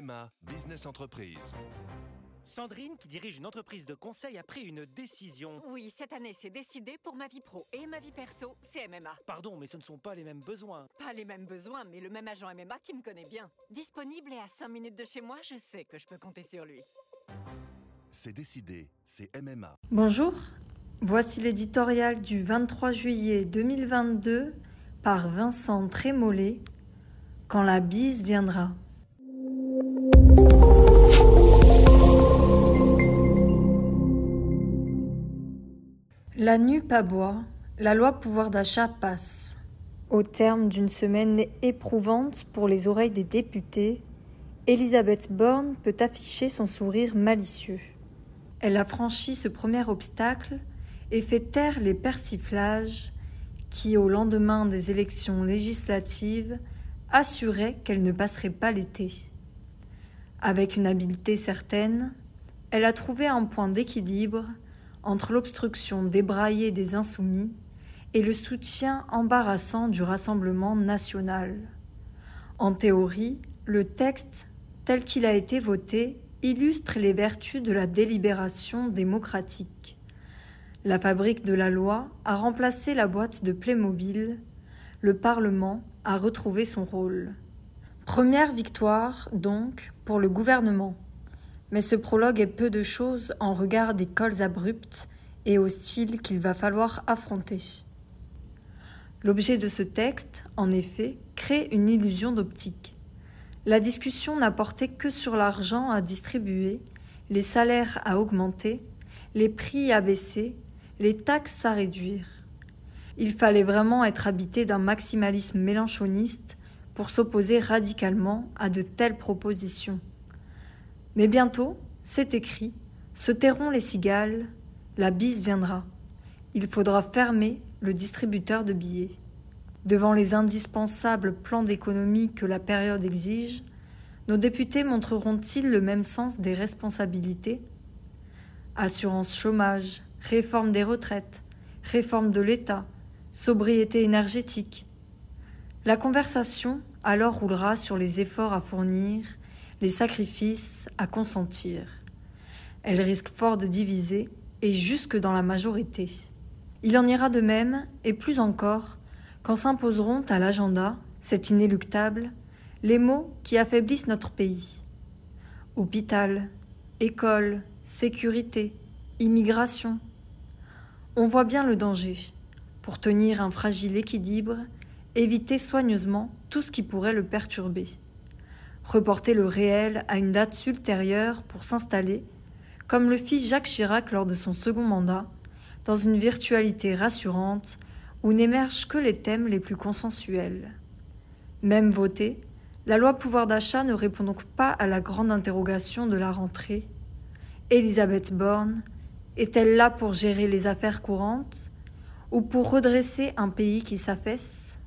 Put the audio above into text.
MMA Business Entreprise. Sandrine, qui dirige une entreprise de conseil, a pris une décision. Oui, cette année, c'est décidé pour ma vie pro et ma vie perso, c'est MMA. Pardon, mais ce ne sont pas les mêmes besoins. Pas les mêmes besoins, mais le même agent MMA qui me connaît bien. Disponible et à 5 minutes de chez moi, je sais que je peux compter sur lui. C'est décidé, c'est MMA. Bonjour, voici l'éditorial du 23 juillet 2022 par Vincent Trémollet. Quand la bise viendra. La nuit aboie, la loi pouvoir d'achat passe. Au terme d'une semaine éprouvante pour les oreilles des députés, Elisabeth Borne peut afficher son sourire malicieux. Elle a franchi ce premier obstacle et fait taire les persiflages qui, au lendemain des élections législatives, assuraient qu'elle ne passerait pas l'été. Avec une habileté certaine, elle a trouvé un point d'équilibre entre l'obstruction débraillée des insoumis et le soutien embarrassant du Rassemblement national. En théorie, le texte, tel qu'il a été voté, illustre les vertus de la délibération démocratique. La fabrique de la loi a remplacé la boîte de Playmobil, le Parlement a retrouvé son rôle. Première victoire, donc, pour le gouvernement. Mais ce prologue est peu de choses en regard des cols abrupts et hostiles qu'il va falloir affronter. L'objet de ce texte, en effet, crée une illusion d'optique. La discussion n'a porté que sur l'argent à distribuer, les salaires à augmenter, les prix à baisser, les taxes à réduire. Il fallait vraiment être habité d'un maximalisme mélanchoniste pour s'opposer radicalement à de telles propositions. Mais bientôt, c'est écrit, se tairont les cigales, la bise viendra. Il faudra fermer le distributeur de billets. Devant les indispensables plans d'économie que la période exige, nos députés montreront-ils le même sens des responsabilités? Assurance chômage, réforme des retraites, réforme de l'État, sobriété énergétique. La conversation alors roulera sur les efforts à fournir les sacrifices à consentir. Elle risque fort de diviser, et jusque dans la majorité. Il en ira de même, et plus encore, quand s'imposeront à l'agenda, c'est inéluctable, les mots qui affaiblissent notre pays. Hôpital, école, sécurité, immigration. On voit bien le danger. Pour tenir un fragile équilibre, éviter soigneusement tout ce qui pourrait le perturber reporter le réel à une date ultérieure pour s'installer, comme le fit Jacques Chirac lors de son second mandat, dans une virtualité rassurante où n'émergent que les thèmes les plus consensuels. Même votée, la loi pouvoir d'achat ne répond donc pas à la grande interrogation de la rentrée. Elisabeth Borne est-elle là pour gérer les affaires courantes ou pour redresser un pays qui s'affaisse?